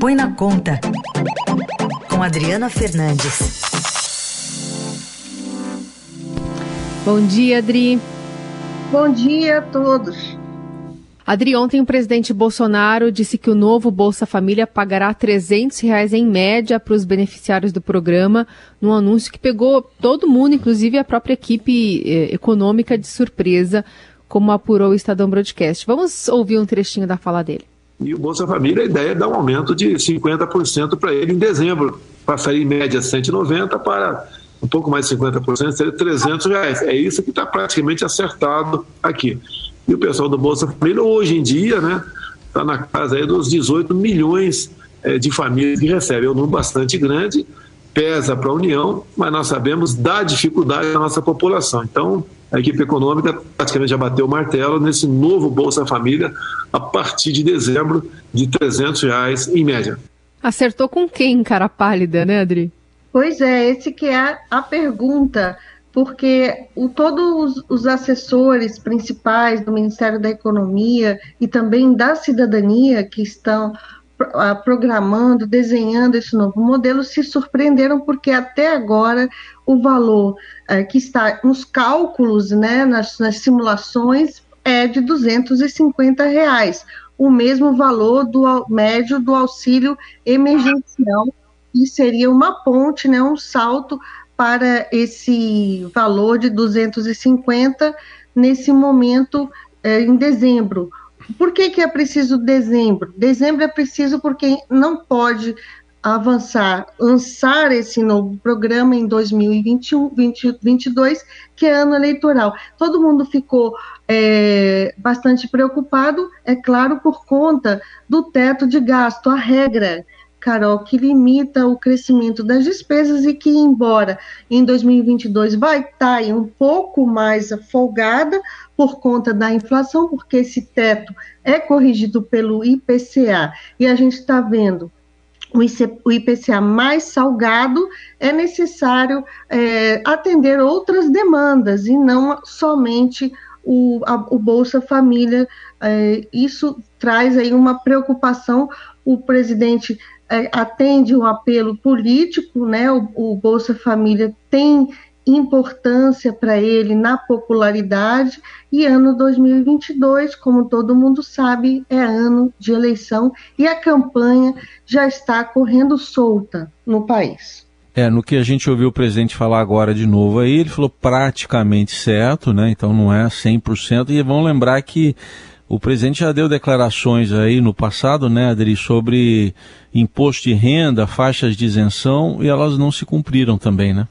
Põe na Conta, com Adriana Fernandes. Bom dia, Adri. Bom dia a todos. Adri, ontem o presidente Bolsonaro disse que o novo Bolsa Família pagará 300 reais em média para os beneficiários do programa, num anúncio que pegou todo mundo, inclusive a própria equipe eh, econômica, de surpresa, como apurou o Estadão Broadcast. Vamos ouvir um trechinho da fala dele. E o Bolsa Família, a ideia é dar um aumento de 50% para ele em dezembro. Passaria em média 190 para um pouco mais de 50%, seria 300 reais. É isso que está praticamente acertado aqui. E o pessoal do Bolsa Família, hoje em dia, né, está na casa aí dos 18 milhões é, de famílias que recebem. É um número bastante grande, pesa para a União, mas nós sabemos da dificuldade da nossa população. Então, a equipe econômica praticamente já bateu o martelo nesse novo Bolsa Família a partir de dezembro de 300 reais em média. Acertou com quem, cara pálida, né, Adri? Pois é, esse que é a pergunta, porque o, todos os, os assessores principais do Ministério da Economia e também da cidadania que estão programando, desenhando esse novo modelo, se surpreenderam porque até agora o valor é, que está nos cálculos, né, nas, nas, simulações, é de 250 reais, o mesmo valor do médio do auxílio emergencial, e seria uma ponte, né, um salto para esse valor de 250 nesse momento é, em dezembro. Por que, que é preciso dezembro? Dezembro é preciso porque não pode avançar, lançar esse novo programa em 2021, 2022, que é ano eleitoral. Todo mundo ficou é, bastante preocupado, é claro, por conta do teto de gasto, a regra Carol, que limita o crescimento das despesas e que, embora em 2022 vai estar tá um pouco mais folgada por conta da inflação, porque esse teto é corrigido pelo IPCA e a gente está vendo o IPCA mais salgado, é necessário é, atender outras demandas e não somente o, a, o Bolsa Família. É, isso traz aí uma preocupação. O presidente é, atende um apelo político, né? O, o Bolsa Família tem importância para ele na popularidade e ano 2022, como todo mundo sabe, é ano de eleição e a campanha já está correndo solta no país. É, no que a gente ouviu o presidente falar agora de novo aí, ele falou praticamente certo, né? Então não é 100%. E vamos lembrar que o presidente já deu declarações aí no passado, né, Adri, sobre imposto de renda, faixas de isenção, e elas não se cumpriram também, né?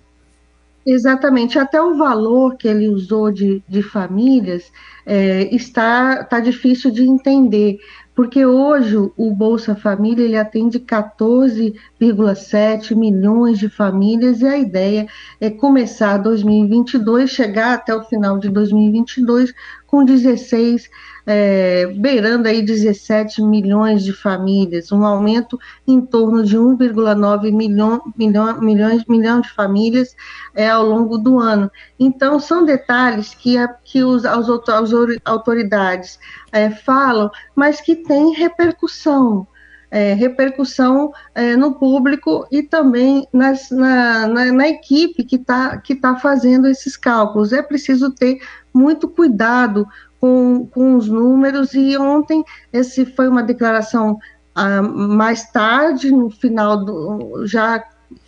Exatamente, até o valor que ele usou de, de famílias é, está, está difícil de entender, porque hoje o Bolsa Família ele atende 14,7 milhões de famílias e a ideia é começar 2022, chegar até o final de 2022 com 16 é, beirando aí 17 milhões de famílias, um aumento em torno de 1,9 milhão, milhão, milhões milhão de famílias é, ao longo do ano. Então, são detalhes que, a, que os, as, as autoridades é, falam, mas que têm repercussão. É, repercussão é, no público e também nas, na, na, na, equipe que está que tá fazendo esses cálculos. É preciso ter muito cuidado com, com os números, e ontem esse foi uma declaração ah, mais tarde, no final do. já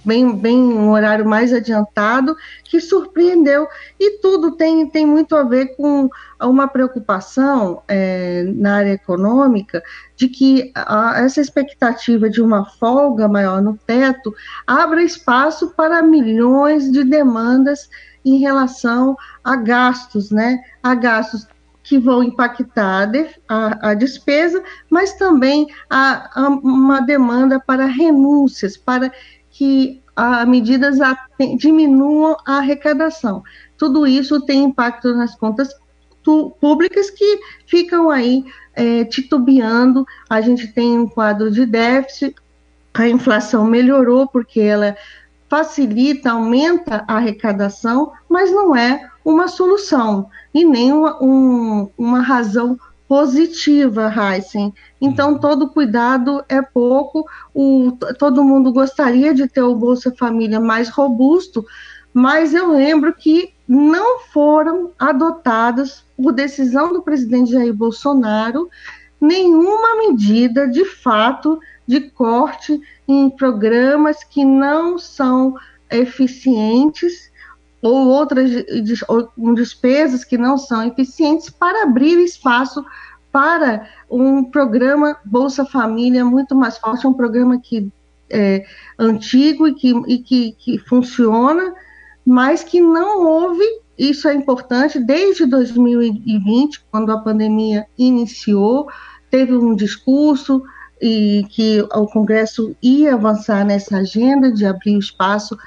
bem, bem um horário mais adiantado, que surpreendeu. E tudo tem, tem muito a ver com uma preocupação é, na área econômica de que a, essa expectativa de uma folga maior no teto abra espaço para milhões de demandas em relação a gastos, né? A gastos que vão impactar a, a despesa, mas também a, a, uma demanda para renúncias, para que a, medidas diminuam a arrecadação. Tudo isso tem impacto nas contas públicas que ficam aí é, titubeando. A gente tem um quadro de déficit, a inflação melhorou porque ela facilita, aumenta a arrecadação, mas não é uma solução e nem uma, um, uma razão positiva, Heisen, Então, todo cuidado é pouco. O, todo mundo gostaria de ter o Bolsa Família mais robusto, mas eu lembro que não foram adotadas, por decisão do presidente Jair Bolsonaro, nenhuma medida de fato de corte em programas que não são eficientes ou outras ou despesas que não são eficientes para abrir espaço para um programa Bolsa Família muito mais forte, um programa que é antigo e que, e que, que funciona, mas que não houve, isso é importante, desde 2020, quando a pandemia iniciou, teve um discurso e que o Congresso ia avançar nessa agenda de abrir espaço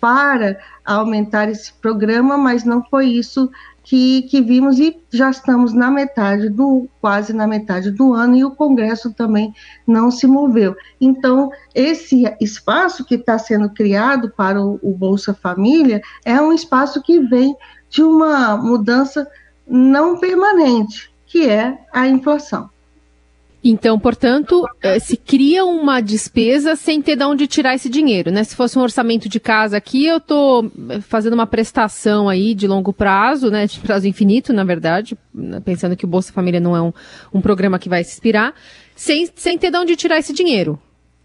para aumentar esse programa, mas não foi isso que, que vimos e já estamos na metade do, quase na metade do ano, e o Congresso também não se moveu. Então, esse espaço que está sendo criado para o, o Bolsa Família é um espaço que vem de uma mudança não permanente, que é a inflação. Então, portanto, eh, se cria uma despesa sem ter de onde tirar esse dinheiro, né? Se fosse um orçamento de casa aqui, eu estou eh, fazendo uma prestação aí de longo prazo, né? De prazo infinito, na verdade, né? pensando que o Bolsa Família não é um, um programa que vai se expirar, sem, sem ter de onde tirar esse dinheiro.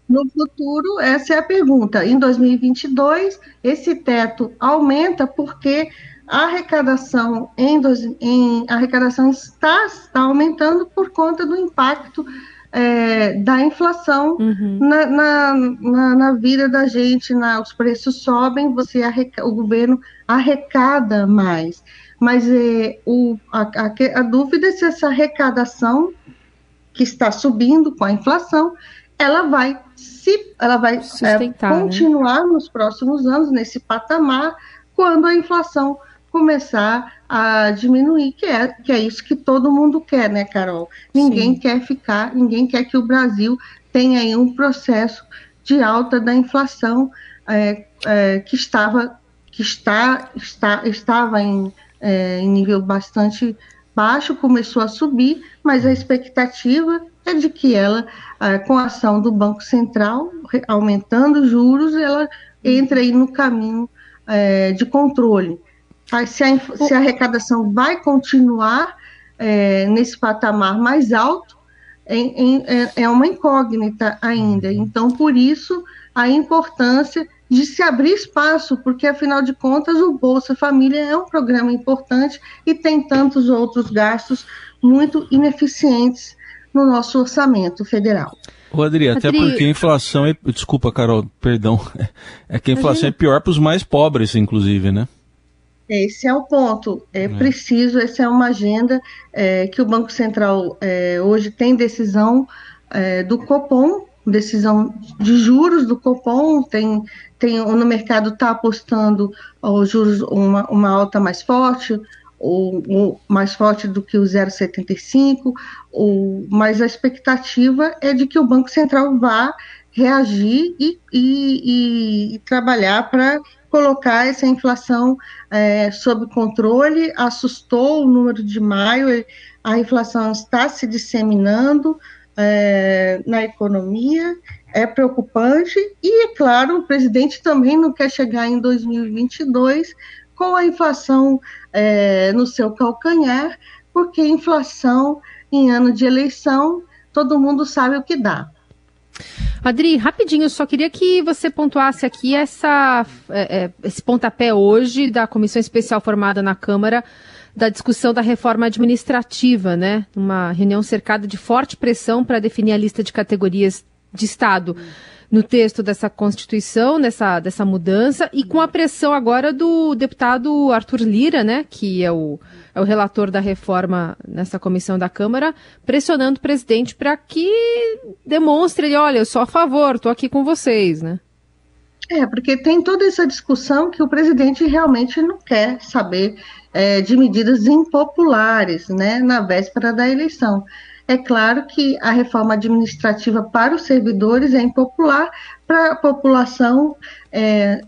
No futuro, essa é a pergunta. Em 2022, esse teto aumenta porque a arrecadação em, em arrecadação está, está, aumentando conta do impacto é, da inflação uhum. na, na, na, na, vida da gente, na, os preços sobem, você arreca, o governo arrecada mais. Mas é, o, a, a, a dúvida é se essa arrecadação que está subindo com a inflação, ela vai se ela vai é, né? continuar né? nos próximos anos nesse patamar quando a inflação começar a diminuir, que é, que é isso que todo mundo quer, né, Carol? Ninguém Sim. quer ficar, ninguém quer que o Brasil tenha aí um processo de alta da inflação é, é, que estava que está, está estava em, é, em nível bastante baixo, começou a subir, mas a expectativa é de que ela, é, com a ação do Banco Central, aumentando os juros, ela entre aí no caminho é, de controle se a, se a arrecadação vai continuar é, nesse patamar mais alto, é, é uma incógnita ainda. Então, por isso, a importância de se abrir espaço, porque afinal de contas o Bolsa Família é um programa importante e tem tantos outros gastos muito ineficientes no nosso orçamento federal. Ô, Adri, até Adri... porque a inflação é. Desculpa, Carol, perdão. É que a inflação Adri... é pior para os mais pobres, inclusive, né? Esse é o ponto. É, é. preciso, essa é uma agenda é, que o Banco Central é, hoje tem decisão é, do Copom, decisão de juros do Copom, tem, tem no mercado está apostando os juros uma, uma alta mais forte, ou, ou, mais forte do que o 0,75, ou, mas a expectativa é de que o Banco Central vá reagir e, e, e, e trabalhar para colocar essa inflação é, sob controle, assustou o número de maio, a inflação está se disseminando é, na economia, é preocupante, e é claro, o presidente também não quer chegar em 2022 com a inflação é, no seu calcanhar, porque inflação em ano de eleição, todo mundo sabe o que dá. Adri, rapidinho, só queria que você pontuasse aqui essa, é, é, esse pontapé hoje da comissão especial formada na Câmara da discussão da reforma administrativa, né? Uma reunião cercada de forte pressão para definir a lista de categorias de Estado. Hum no texto dessa Constituição, dessa, dessa mudança, e com a pressão agora do deputado Arthur Lira, né, que é o, é o relator da reforma nessa comissão da Câmara, pressionando o presidente para que demonstre, olha, eu sou a favor, estou aqui com vocês, né? É, porque tem toda essa discussão que o presidente realmente não quer saber é, de medidas impopulares, né, na véspera da eleição. É claro que a reforma administrativa para os servidores é impopular, para a população, é,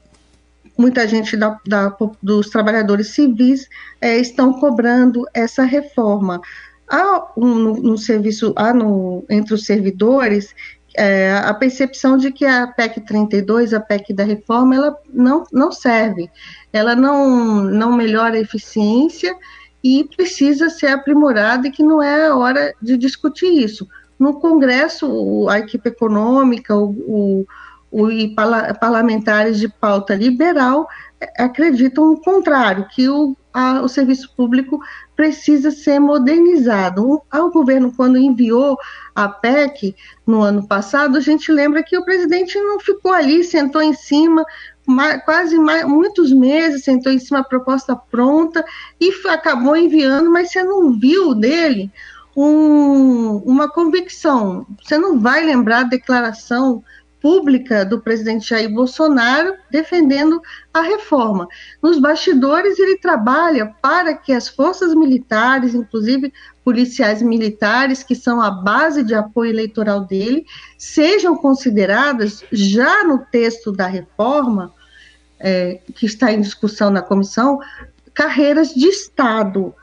muita gente da, da, dos trabalhadores civis é, estão cobrando essa reforma. há um, no, no serviço, há no, entre os servidores é, a percepção de que a PEC 32, a PEC da reforma, ela não, não serve, ela não, não melhora a eficiência e precisa ser aprimorada e que não é hora de discutir isso. No Congresso, a equipe econômica, o, o, o e parlamentares de pauta liberal é, acreditam o contrário, que o, a, o serviço público precisa ser modernizado. O, o governo, quando enviou a PEC no ano passado, a gente lembra que o presidente não ficou ali, sentou em cima, quase mais, muitos meses, sentou em cima a proposta pronta e acabou enviando, mas você não viu dele um, uma convicção. Você não vai lembrar a declaração pública do presidente Jair Bolsonaro defendendo a reforma. Nos bastidores, ele trabalha para que as forças militares, inclusive policiais militares, que são a base de apoio eleitoral dele, sejam consideradas, já no texto da reforma, é, que está em discussão na comissão, carreiras de Estado.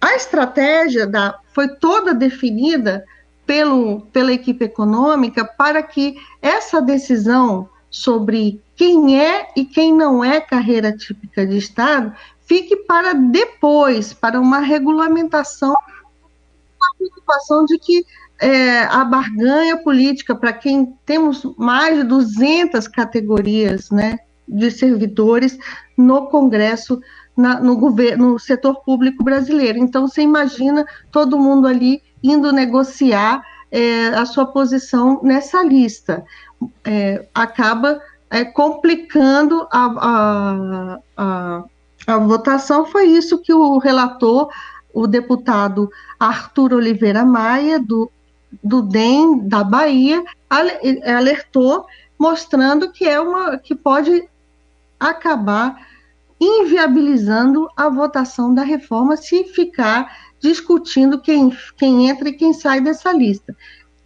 A estratégia da, foi toda definida pelo, pela equipe econômica para que essa decisão sobre quem é e quem não é carreira típica de Estado fique para depois, para uma regulamentação, uma preocupação de que é, a barganha política, para quem temos mais de 200 categorias né, de servidores no Congresso na, no governo, no setor público brasileiro. Então, você imagina todo mundo ali indo negociar é, a sua posição nessa lista. É, acaba é, complicando a, a, a, a votação. Foi isso que o relator, o deputado Arthur Oliveira Maia, do, do DEM da Bahia, alertou, mostrando que é uma que pode acabar inviabilizando a votação da reforma se ficar discutindo quem, quem entra e quem sai dessa lista.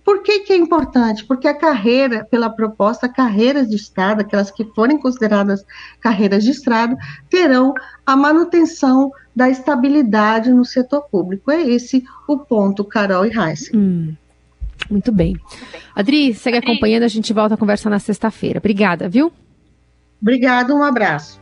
Por que, que é importante? Porque a carreira, pela proposta, carreiras de Estado, aquelas que forem consideradas carreiras de Estado, terão a manutenção da estabilidade no setor público. É esse o ponto, Carol e Raíssa. Hum, muito bem. Adri, segue Adri. acompanhando, a gente volta a conversar na sexta-feira. Obrigada, viu? Obrigada, um abraço.